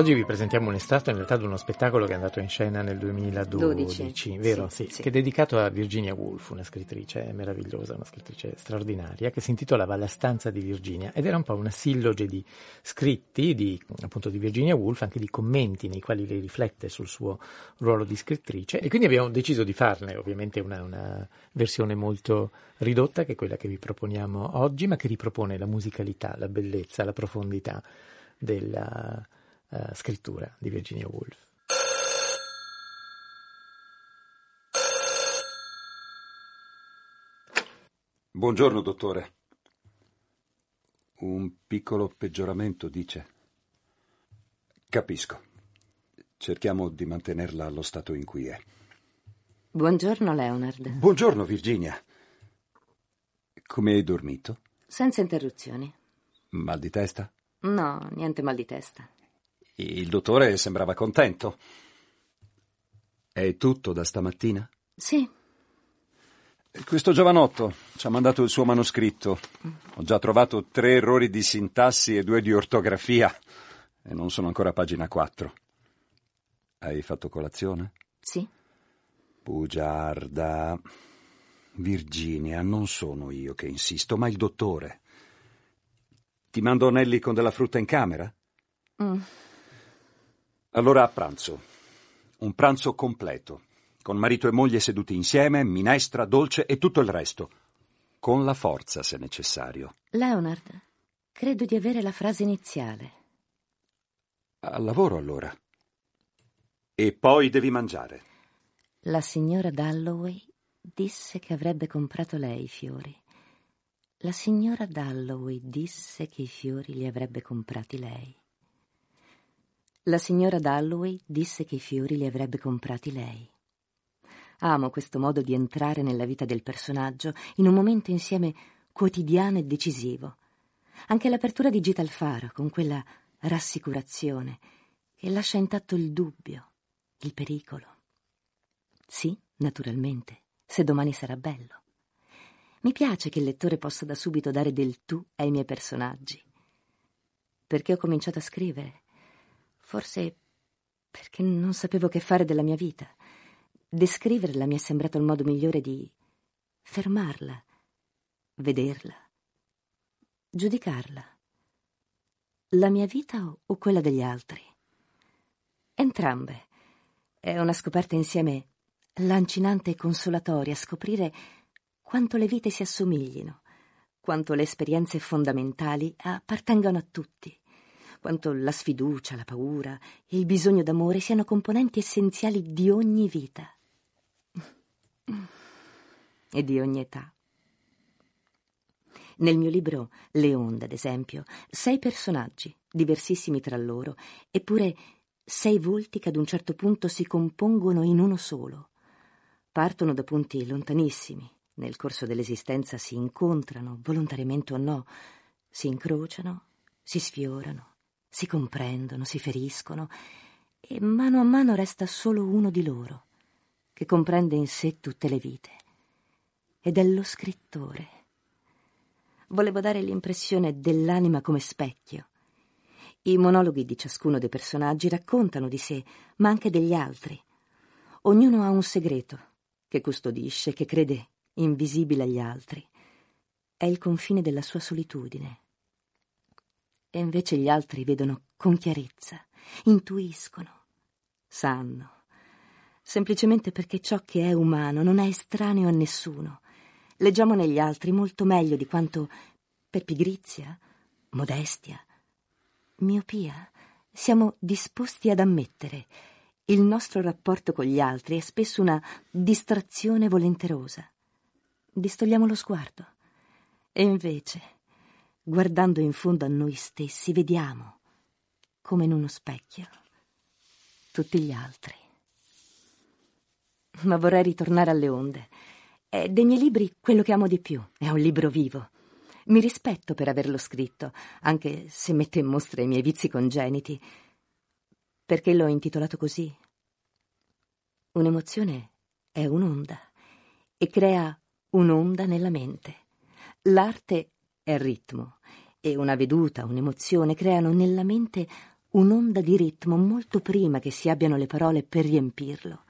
Oggi vi presentiamo un estratto in realtà di uno spettacolo che è andato in scena nel 2012, 12. vero? Sì, sì, sì, che è dedicato a Virginia Woolf, una scrittrice meravigliosa, una scrittrice straordinaria, che si intitolava La stanza di Virginia ed era un po' una silloge di scritti di, appunto di Virginia Woolf, anche di commenti nei quali lei riflette sul suo ruolo di scrittrice e quindi abbiamo deciso di farne ovviamente una, una versione molto ridotta che è quella che vi proponiamo oggi, ma che ripropone la musicalità, la bellezza, la profondità della uh, scrittura di Virginia Woolf. Buongiorno, dottore. Un piccolo peggioramento, dice. Capisco. Cerchiamo di mantenerla allo stato in cui è. Buongiorno, Leonard. Buongiorno, Virginia. Come hai dormito? Senza interruzioni. Mal di testa? No, niente mal di testa. Il dottore sembrava contento. È tutto da stamattina? Sì. Questo giovanotto ci ha mandato il suo manoscritto. Ho già trovato tre errori di sintassi e due di ortografia e non sono ancora a pagina 4. Hai fatto colazione? Sì. Bugiarda. Virginia, non sono io che insisto, ma il dottore. Ti mando anelli con della frutta in camera? Mm. Allora a pranzo. Un pranzo completo, con marito e moglie seduti insieme, minestra, dolce e tutto il resto. Con la forza, se necessario. Leonard, credo di avere la frase iniziale. Al lavoro allora. E poi devi mangiare. La signora Dalloway disse che avrebbe comprato lei i fiori. La signora Dalloway disse che i fiori li avrebbe comprati lei. La signora Dalloway disse che i fiori li avrebbe comprati lei. Amo questo modo di entrare nella vita del personaggio in un momento insieme quotidiano e decisivo. Anche l'apertura di Gita al faro, con quella rassicurazione che lascia intatto il dubbio, il pericolo. Sì, naturalmente, se domani sarà bello. Mi piace che il lettore possa da subito dare del tu ai miei personaggi. Perché ho cominciato a scrivere? Forse perché non sapevo che fare della mia vita. Descriverla mi è sembrato il modo migliore di fermarla, vederla, giudicarla. La mia vita o quella degli altri? Entrambe. È una scoperta insieme lancinante e consolatoria scoprire quanto le vite si assomiglino, quanto le esperienze fondamentali appartengano a tutti quanto la sfiducia, la paura e il bisogno d'amore siano componenti essenziali di ogni vita e di ogni età. Nel mio libro Le onde, ad esempio, sei personaggi, diversissimi tra loro, eppure sei volti che ad un certo punto si compongono in uno solo. Partono da punti lontanissimi, nel corso dell'esistenza si incontrano, volontariamente o no, si incrociano, si sfiorano, si comprendono, si feriscono, e mano a mano resta solo uno di loro, che comprende in sé tutte le vite. Ed è lo scrittore. Volevo dare l'impressione dell'anima come specchio. I monologhi di ciascuno dei personaggi raccontano di sé, ma anche degli altri. Ognuno ha un segreto che custodisce, che crede invisibile agli altri. È il confine della sua solitudine, e invece gli altri vedono con chiarezza, intuiscono, sanno, semplicemente perché ciò che è umano non è estraneo a nessuno. Leggiamo negli altri molto meglio di quanto, per pigrizia, modestia, miopia, siamo disposti ad ammettere. Il nostro rapporto con gli altri è spesso una distrazione volenterosa. Distogliamo lo sguardo. E invece guardando in fondo a noi stessi, vediamo, come in uno specchio, tutti gli altri. Ma vorrei ritornare alle onde. È dei miei libri quello che amo di più. È un libro vivo. Mi rispetto per averlo scritto, anche se mette in mostra i miei vizi congeniti. Perché l'ho intitolato così? Un'emozione è un'onda e crea un'onda nella mente. L'arte è ritmo e una veduta, un'emozione creano nella mente un'onda di ritmo molto prima che si abbiano le parole per riempirlo.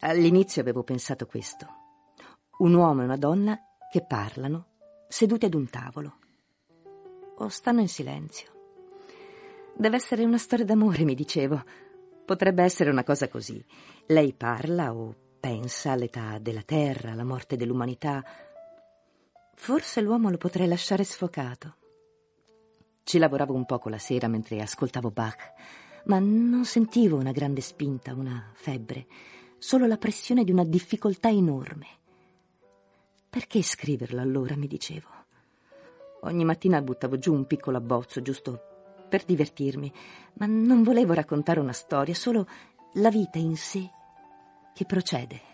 All'inizio avevo pensato questo. Un uomo e una donna che parlano seduti ad un tavolo. O stanno in silenzio. Deve essere una storia d'amore, mi dicevo. Potrebbe essere una cosa così. Lei parla o pensa all'età della Terra, alla morte dell'umanità, Forse l'uomo lo potrei lasciare sfocato. Ci lavoravo un poco la sera mentre ascoltavo Bach, ma non sentivo una grande spinta, una febbre, solo la pressione di una difficoltà enorme. Perché scriverlo allora, mi dicevo? Ogni mattina buttavo giù un piccolo abbozzo, giusto per divertirmi, ma non volevo raccontare una storia, solo la vita in sé che procede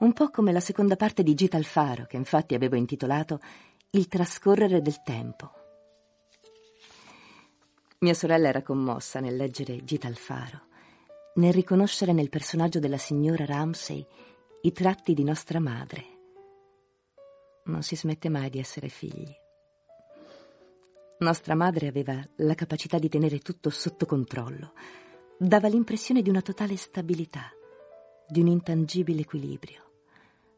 un po' come la seconda parte di Gita al faro, che infatti avevo intitolato Il trascorrere del tempo. Mia sorella era commossa nel leggere Gita al faro, nel riconoscere nel personaggio della signora Ramsay i tratti di nostra madre. Non si smette mai di essere figli. Nostra madre aveva la capacità di tenere tutto sotto controllo, dava l'impressione di una totale stabilità, di un intangibile equilibrio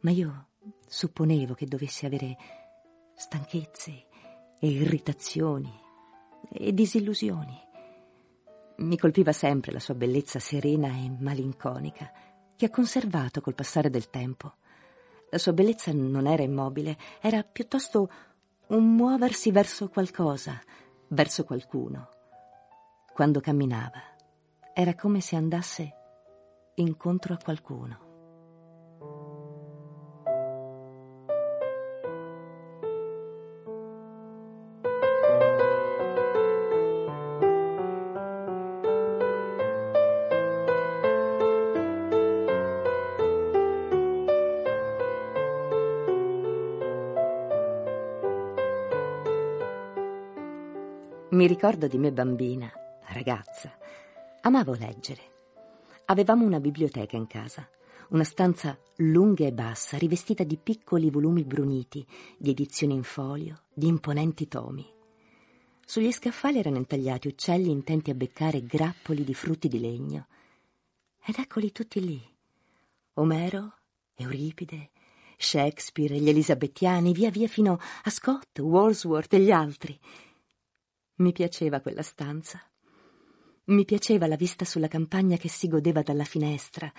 ma io supponevo che dovesse avere stanchezze e irritazioni e disillusioni. Mi colpiva sempre la sua bellezza serena e malinconica, che ha conservato col passare del tempo. La sua bellezza non era immobile, era piuttosto un muoversi verso qualcosa, verso qualcuno. Quando camminava, era come se andasse incontro a qualcuno. Mi ricordo di me bambina, ragazza. Amavo leggere. Avevamo una biblioteca in casa, una stanza lunga e bassa, rivestita di piccoli volumi bruniti, di edizioni in folio, di imponenti tomi. Sugli scaffali erano intagliati uccelli intenti a beccare grappoli di frutti di legno. Ed eccoli tutti lì. Omero, Euripide, Shakespeare gli elisabettiani, via via fino a Scott, Wordsworth e gli altri. Mi piaceva quella stanza. Mi piaceva la vista sulla campagna che si godeva dalla finestra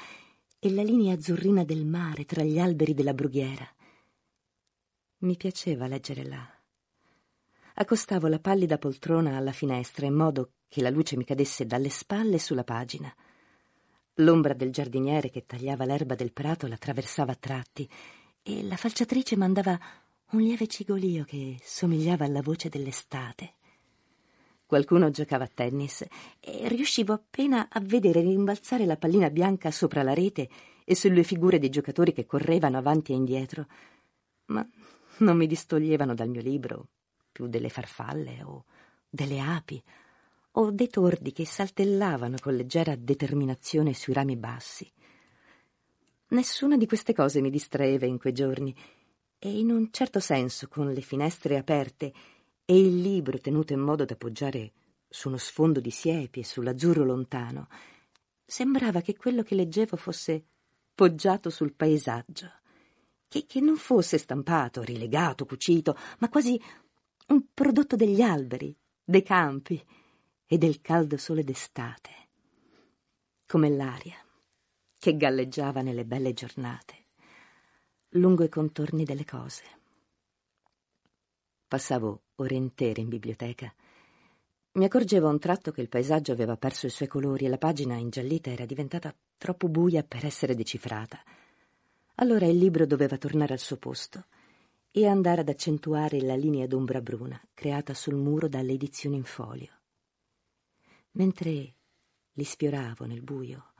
e la linea azzurrina del mare tra gli alberi della brughiera. Mi piaceva leggere là. Accostavo la pallida poltrona alla finestra in modo che la luce mi cadesse dalle spalle sulla pagina. L'ombra del giardiniere che tagliava l'erba del prato l'attraversava a tratti e la falciatrice mandava un lieve cigolio che somigliava alla voce dell'estate. Qualcuno giocava a tennis e riuscivo appena a vedere rimbalzare la pallina bianca sopra la rete e sulle figure dei giocatori che correvano avanti e indietro. Ma non mi distoglievano dal mio libro più delle farfalle o delle api o dei tordi che saltellavano con leggera determinazione sui rami bassi. Nessuna di queste cose mi distraeva in quei giorni e in un certo senso, con le finestre aperte e il libro tenuto in modo da poggiare su uno sfondo di siepi e sull'azzurro lontano, sembrava che quello che leggevo fosse poggiato sul paesaggio, che, che non fosse stampato, rilegato, cucito, ma quasi un prodotto degli alberi, dei campi e del caldo sole d'estate, come l'aria che galleggiava nelle belle giornate, lungo i contorni delle cose. Passavo ore intere in biblioteca. Mi accorgevo a un tratto che il paesaggio aveva perso i suoi colori e la pagina ingiallita era diventata troppo buia per essere decifrata. Allora il libro doveva tornare al suo posto e andare ad accentuare la linea d'ombra bruna creata sul muro dalle edizioni in folio. Mentre li sfioravo nel buio,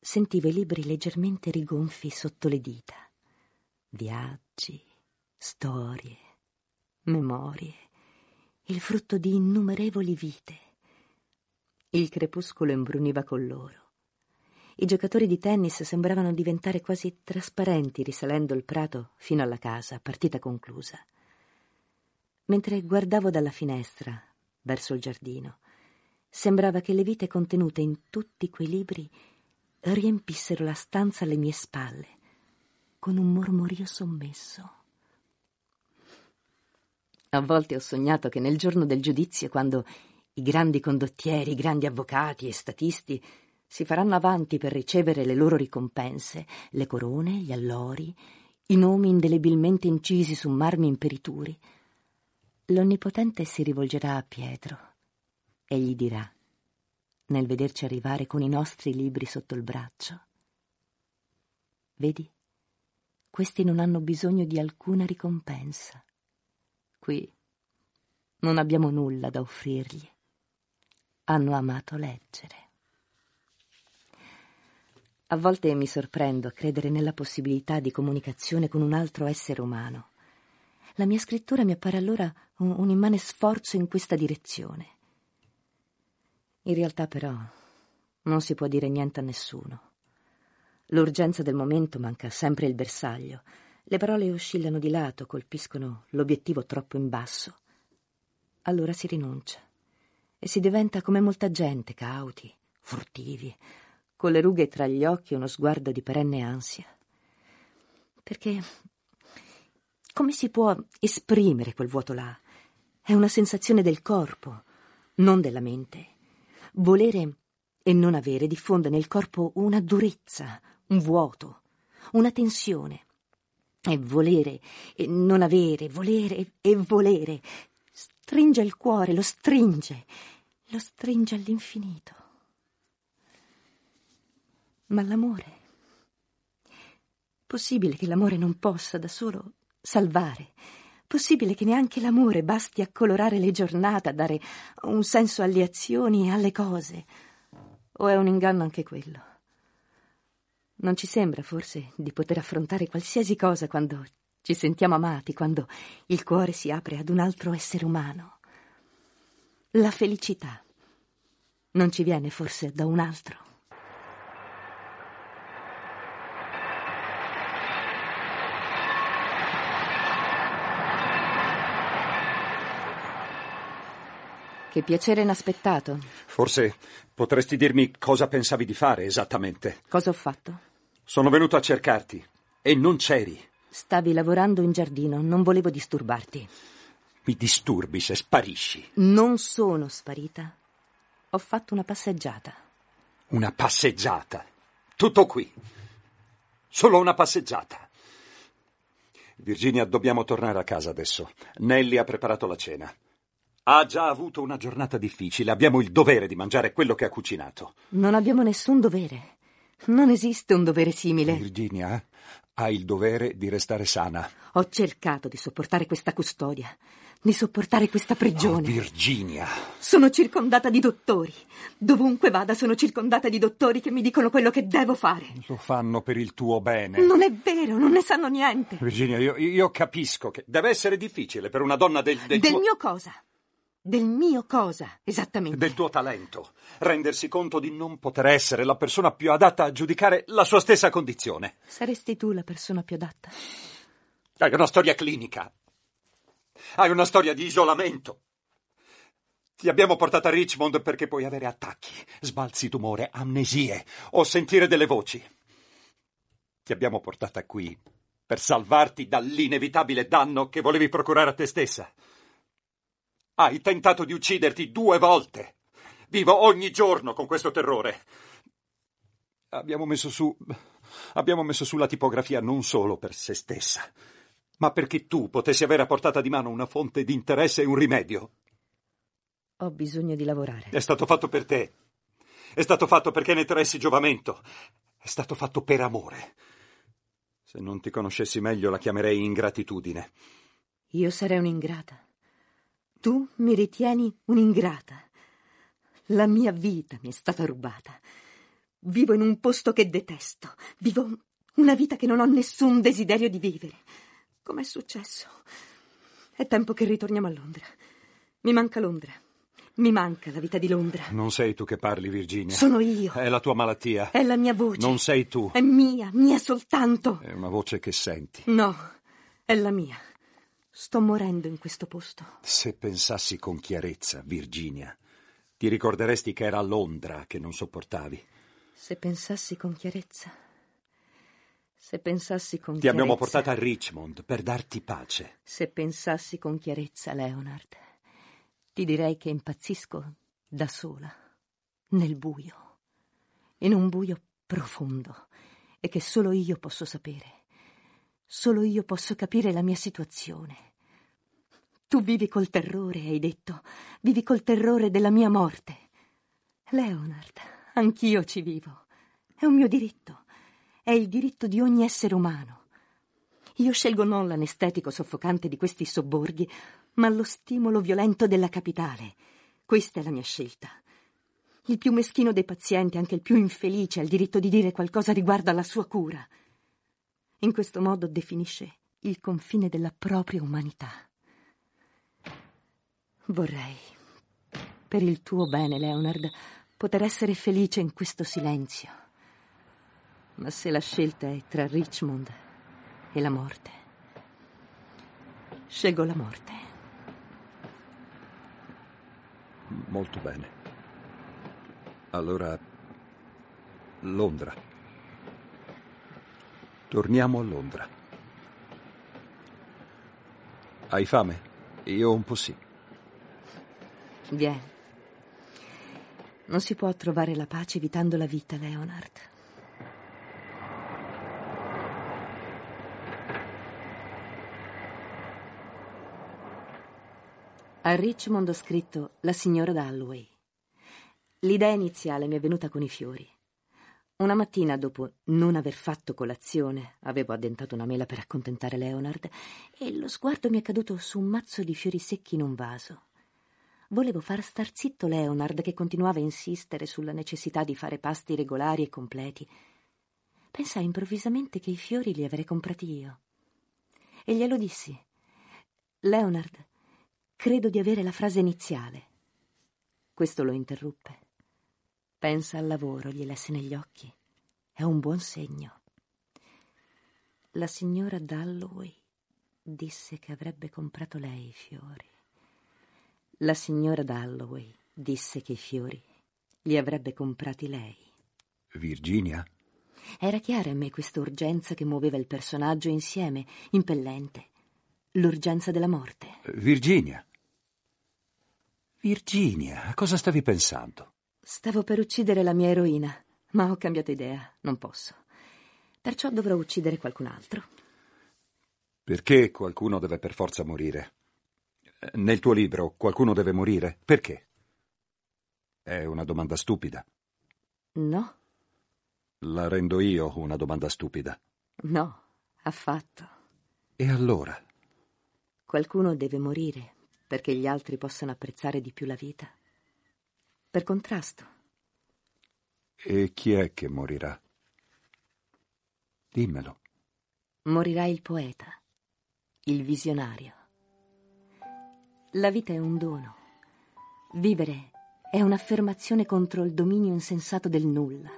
sentivo i libri leggermente rigonfi sotto le dita. Viaggi, storie, memorie, il frutto di innumerevoli vite. Il crepuscolo imbruniva con loro. I giocatori di tennis sembravano diventare quasi trasparenti risalendo il prato fino alla casa, partita conclusa. Mentre guardavo dalla finestra verso il giardino, sembrava che le vite contenute in tutti quei libri riempissero la stanza alle mie spalle con un mormorio sommesso. A volte ho sognato che nel giorno del giudizio, quando i grandi condottieri, i grandi avvocati e statisti si faranno avanti per ricevere le loro ricompense, le corone, gli allori, i nomi indelebilmente incisi su marmi imperituri. L'Onnipotente si rivolgerà a Pietro e gli dirà, nel vederci arrivare con i nostri libri sotto il braccio, Vedi, questi non hanno bisogno di alcuna ricompensa. Qui non abbiamo nulla da offrirgli. Hanno amato leggere. A volte mi sorprendo a credere nella possibilità di comunicazione con un altro essere umano. La mia scrittura mi appare allora un, un immane sforzo in questa direzione. In realtà, però, non si può dire niente a nessuno. L'urgenza del momento manca sempre il bersaglio. Le parole oscillano di lato, colpiscono l'obiettivo troppo in basso. Allora si rinuncia e si diventa come molta gente, cauti, furtivi, con le rughe tra gli occhi e uno sguardo di perenne ansia. Perché come si può esprimere quel vuoto là? È una sensazione del corpo, non della mente. Volere e non avere diffonde nel corpo una durezza, un vuoto, una tensione. E volere e non avere, volere e volere. Stringe il cuore, lo stringe, lo stringe all'infinito. Ma l'amore? Possibile che l'amore non possa da solo salvare? Possibile che neanche l'amore basti a colorare le giornate, a dare un senso alle azioni e alle cose? O è un inganno anche quello? Non ci sembra forse di poter affrontare qualsiasi cosa quando ci sentiamo amati, quando il cuore si apre ad un altro essere umano? La felicità non ci viene forse da un altro? Che piacere inaspettato. Forse potresti dirmi cosa pensavi di fare esattamente. Cosa ho fatto? Sono venuto a cercarti e non c'eri. Stavi lavorando in giardino, non volevo disturbarti. Mi disturbi se sparisci. Non sono sparita. Ho fatto una passeggiata. Una passeggiata. Tutto qui. Solo una passeggiata. Virginia, dobbiamo tornare a casa adesso. Nelly ha preparato la cena. Ha già avuto una giornata difficile. Abbiamo il dovere di mangiare quello che ha cucinato. Non abbiamo nessun dovere. Non esiste un dovere simile. Virginia ha il dovere di restare sana. Ho cercato di sopportare questa custodia, di sopportare questa prigione. Oh, Virginia. Sono circondata di dottori. Dovunque vada sono circondata di dottori che mi dicono quello che devo fare. Lo fanno per il tuo bene. Non è vero, non ne sanno niente. Virginia, io, io capisco che deve essere difficile per una donna del, del, del tuo... mio cosa? Del mio cosa, esattamente? Del tuo talento. Rendersi conto di non poter essere la persona più adatta a giudicare la sua stessa condizione. Saresti tu la persona più adatta? Hai una storia clinica. Hai una storia di isolamento. Ti abbiamo portata a Richmond perché puoi avere attacchi, sbalzi d'umore, amnesie o sentire delle voci. Ti abbiamo portata qui per salvarti dall'inevitabile danno che volevi procurare a te stessa. Hai tentato di ucciderti due volte. Vivo ogni giorno con questo terrore. Abbiamo messo su. Abbiamo messo su la tipografia non solo per se stessa, ma perché tu potessi avere a portata di mano una fonte di interesse e un rimedio. Ho bisogno di lavorare. È stato fatto per te. È stato fatto perché ne tressi giovamento. È stato fatto per amore. Se non ti conoscessi meglio la chiamerei ingratitudine. Io sarei un'ingrata. Tu mi ritieni un'ingrata. La mia vita mi è stata rubata. Vivo in un posto che detesto. Vivo una vita che non ho nessun desiderio di vivere. Com'è successo? È tempo che ritorniamo a Londra. Mi manca Londra. Mi manca la vita di Londra. Non sei tu che parli, Virginia. Sono io. È la tua malattia. È la mia voce. Non sei tu. È mia, mia soltanto. È una voce che senti. No, è la mia. Sto morendo in questo posto. Se pensassi con chiarezza, Virginia, ti ricorderesti che era a Londra che non sopportavi. Se pensassi con chiarezza. Se pensassi con Ti chiarezza. abbiamo portata a Richmond per darti pace. Se pensassi con chiarezza, Leonard, ti direi che impazzisco da sola, nel buio, in un buio profondo, e che solo io posso sapere. Solo io posso capire la mia situazione. Tu vivi col terrore, hai detto, vivi col terrore della mia morte. Leonard, anch'io ci vivo. È un mio diritto. È il diritto di ogni essere umano. Io scelgo non l'anestetico soffocante di questi sobborghi, ma lo stimolo violento della capitale. Questa è la mia scelta. Il più meschino dei pazienti, anche il più infelice, ha il diritto di dire qualcosa riguardo alla sua cura. In questo modo definisce il confine della propria umanità. Vorrei, per il tuo bene, Leonard, poter essere felice in questo silenzio. Ma se la scelta è tra Richmond e la morte, scelgo la morte. Molto bene. Allora, Londra. Torniamo a Londra. Hai fame? Io un po' sì. Vieni. Non si può trovare la pace evitando la vita, Leonard. A Richmond ho scritto La signora Dalloway. L'idea iniziale mi è venuta con i fiori. Una mattina, dopo non aver fatto colazione, avevo addentato una mela per accontentare Leonard e lo sguardo mi è caduto su un mazzo di fiori secchi in un vaso. Volevo far star zitto Leonard che continuava a insistere sulla necessità di fare pasti regolari e completi. Pensai improvvisamente che i fiori li avrei comprati io. E glielo dissi. Leonard, credo di avere la frase iniziale. Questo lo interruppe. Pensa al lavoro, gli lesse negli occhi. È un buon segno. La signora Dalloway disse che avrebbe comprato lei i fiori. La signora Dalloway disse che i fiori li avrebbe comprati lei. Virginia? Era chiara a me questa urgenza che muoveva il personaggio insieme, impellente. L'urgenza della morte. Virginia? Virginia, a cosa stavi pensando? Stavo per uccidere la mia eroina, ma ho cambiato idea, non posso. Perciò dovrò uccidere qualcun altro. Perché qualcuno deve per forza morire? Nel tuo libro qualcuno deve morire? Perché? È una domanda stupida. No, La rendo io una domanda stupida. no, affatto. E allora? Qualcuno deve morire perché gli altri possano apprezzare di più la vita. Per contrasto. E chi è che morirà? Dimmelo. Morirà il poeta, il visionario. La vita è un dono. Vivere è un'affermazione contro il dominio insensato del nulla.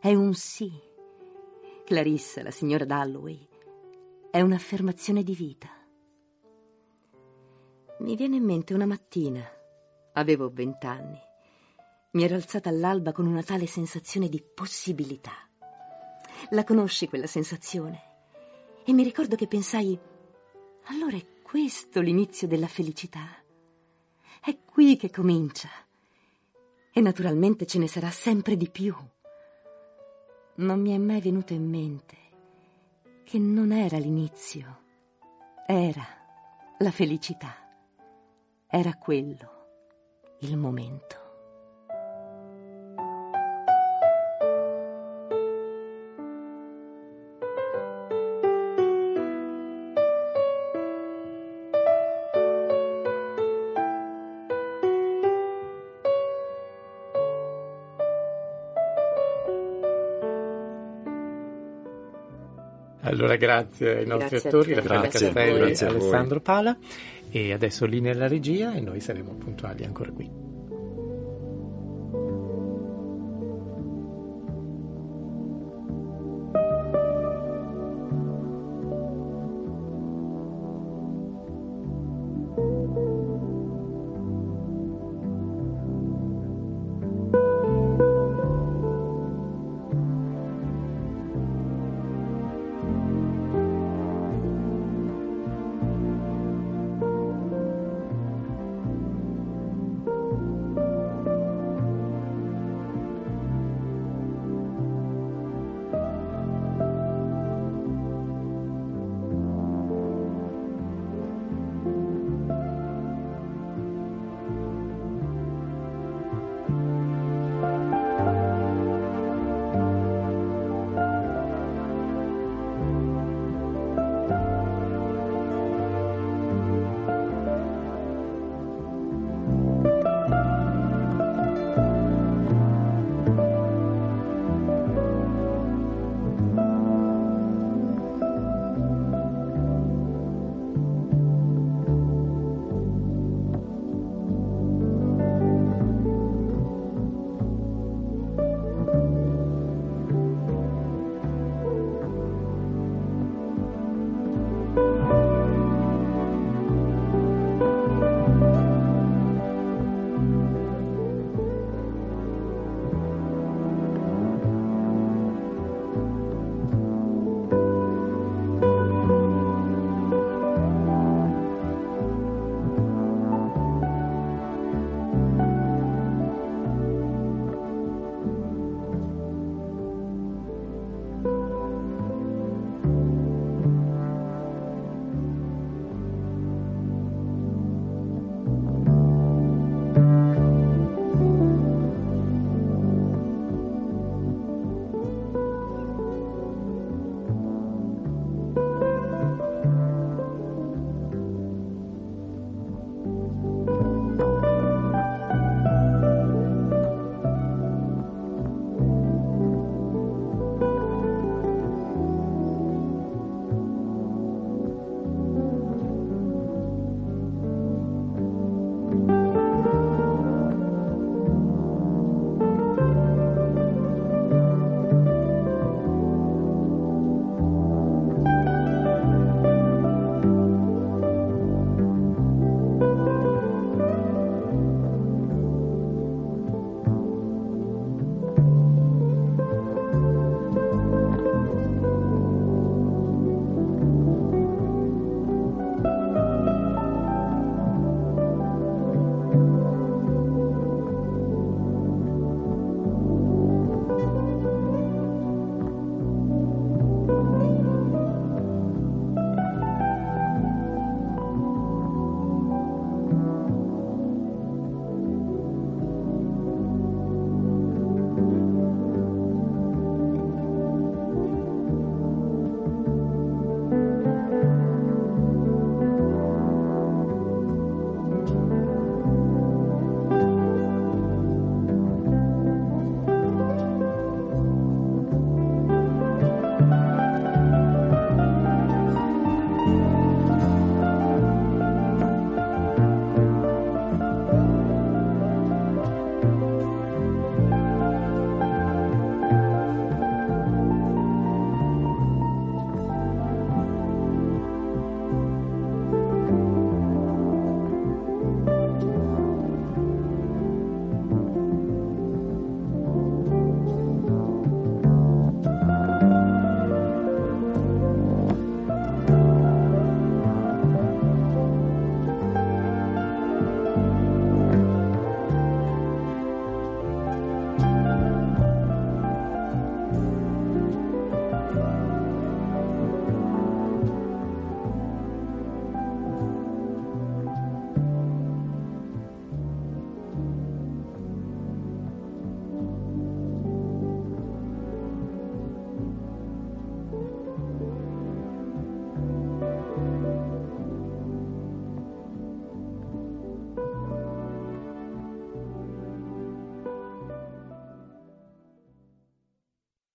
È un sì. Clarissa, la signora Dalloway, è un'affermazione di vita. Mi viene in mente una mattina, avevo vent'anni, mi ero alzata all'alba con una tale sensazione di possibilità. La conosci quella sensazione? E mi ricordo che pensai, allora è questo l'inizio della felicità. È qui che comincia. E naturalmente ce ne sarà sempre di più. Non mi è mai venuto in mente che non era l'inizio, era la felicità. Era quello il momento. Grazie ai nostri grazie attori, Raffaele Castelli e Alessandro Pala. E adesso linea alla regia e noi saremo puntuali ancora qui.